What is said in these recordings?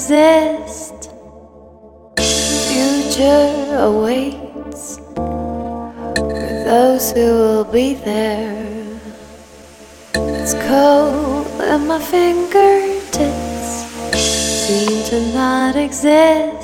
exist. Future awaits for those who will be there. It's cold and my fingertips seem to not exist.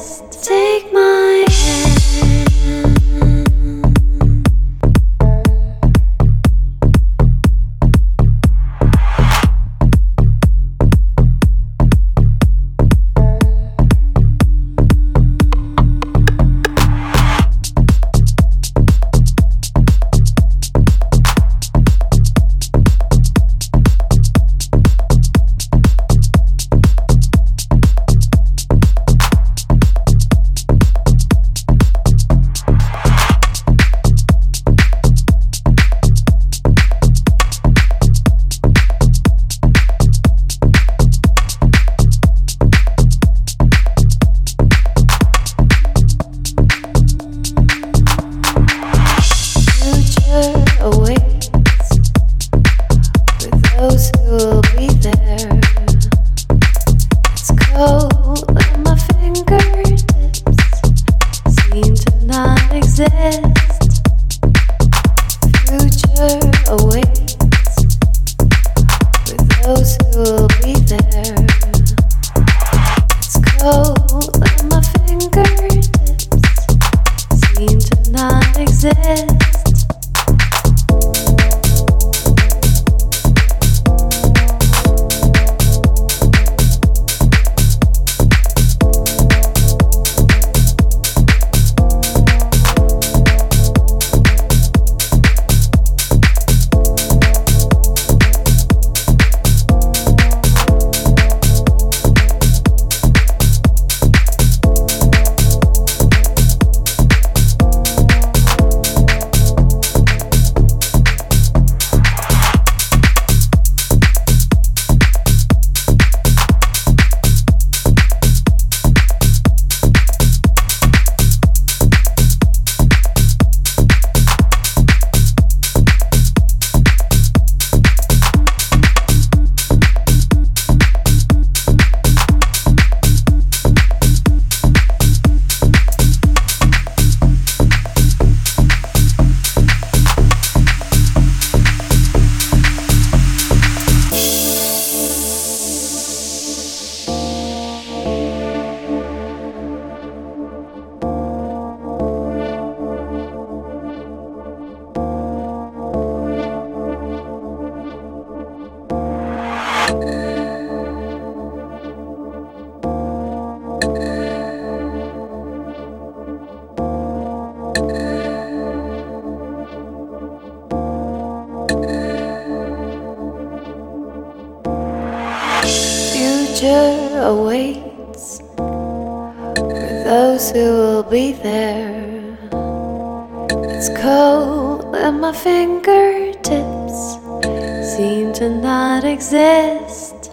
exist.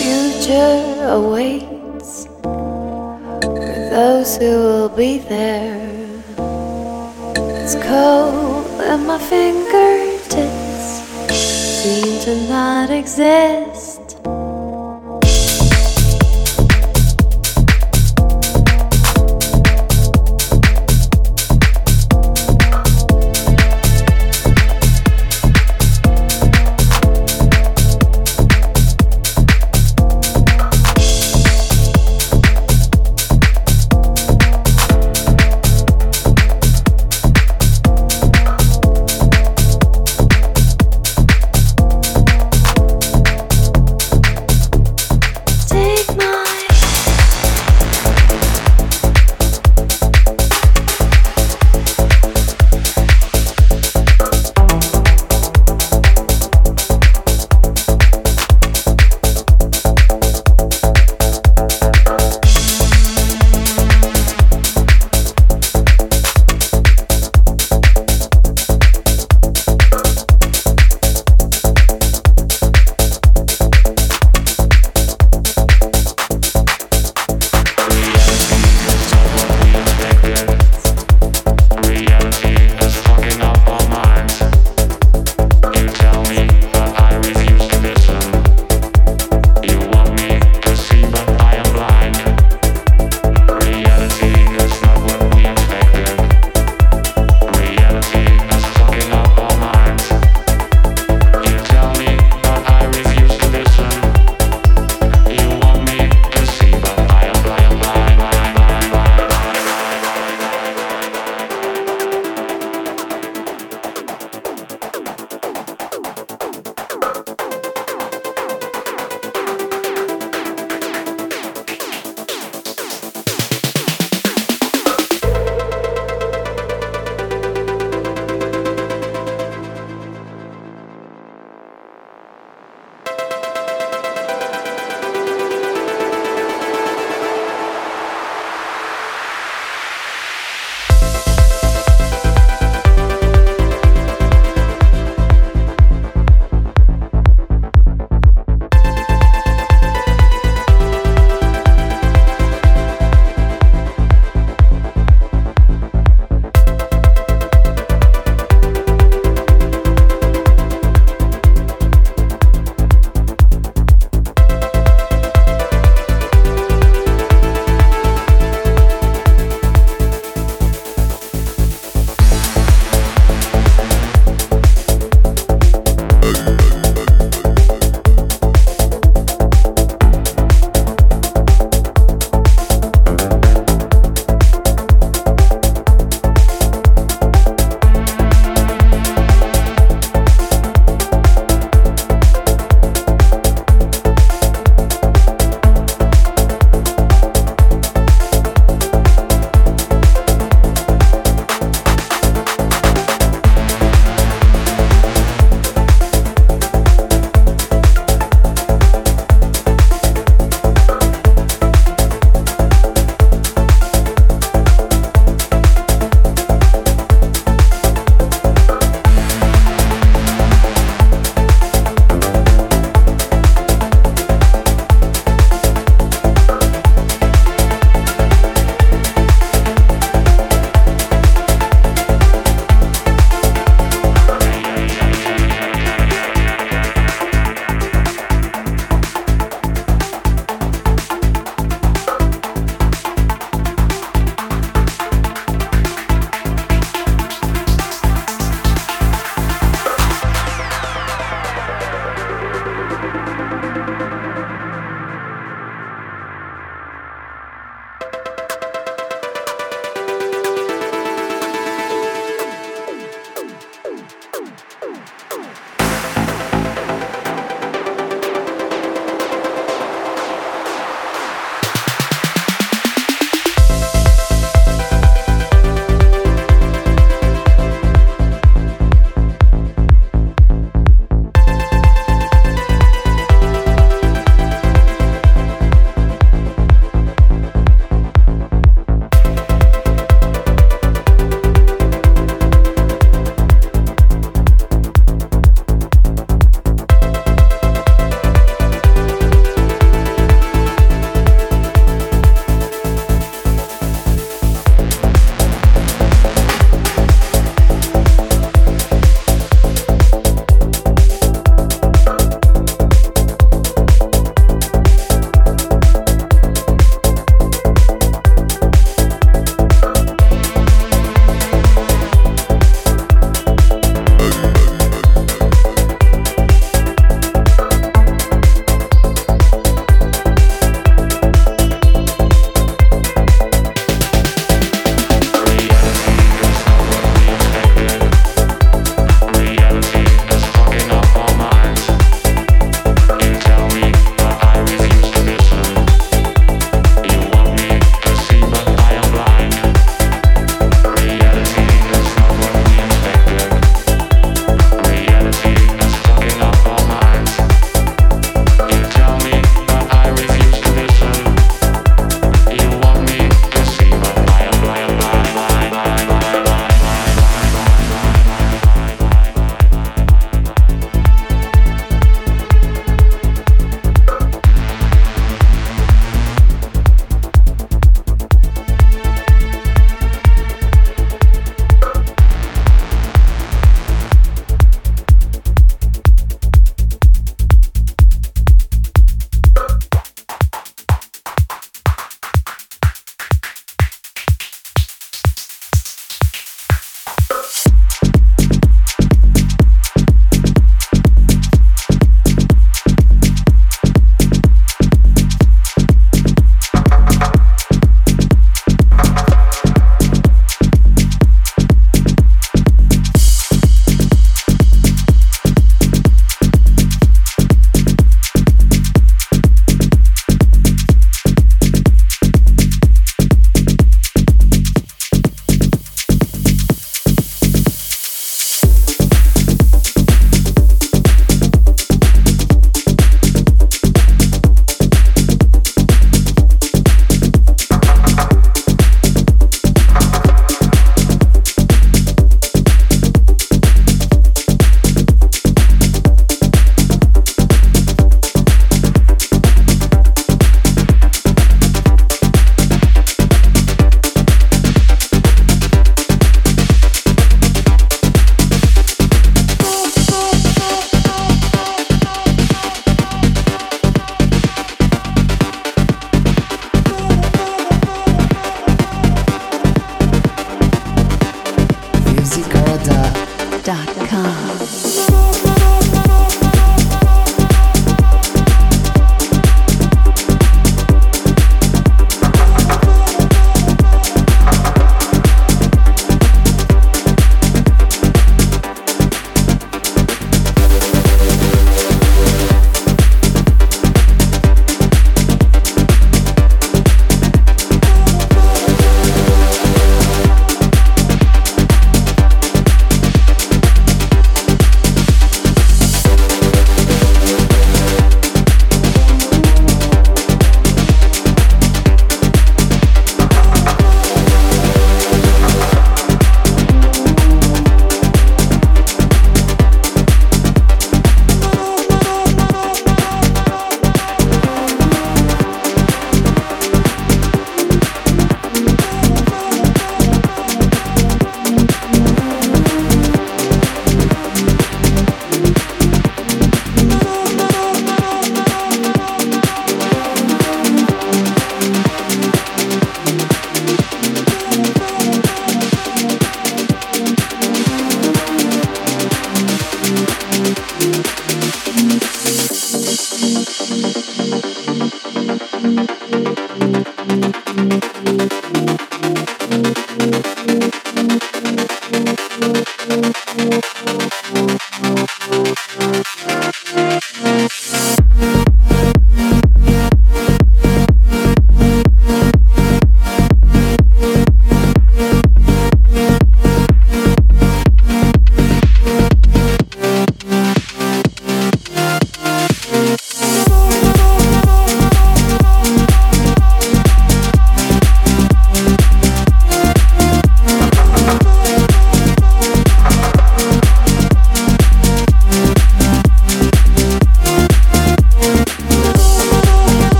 Future awaits for those who will be there. It's cold and my fingertips seem to not exist.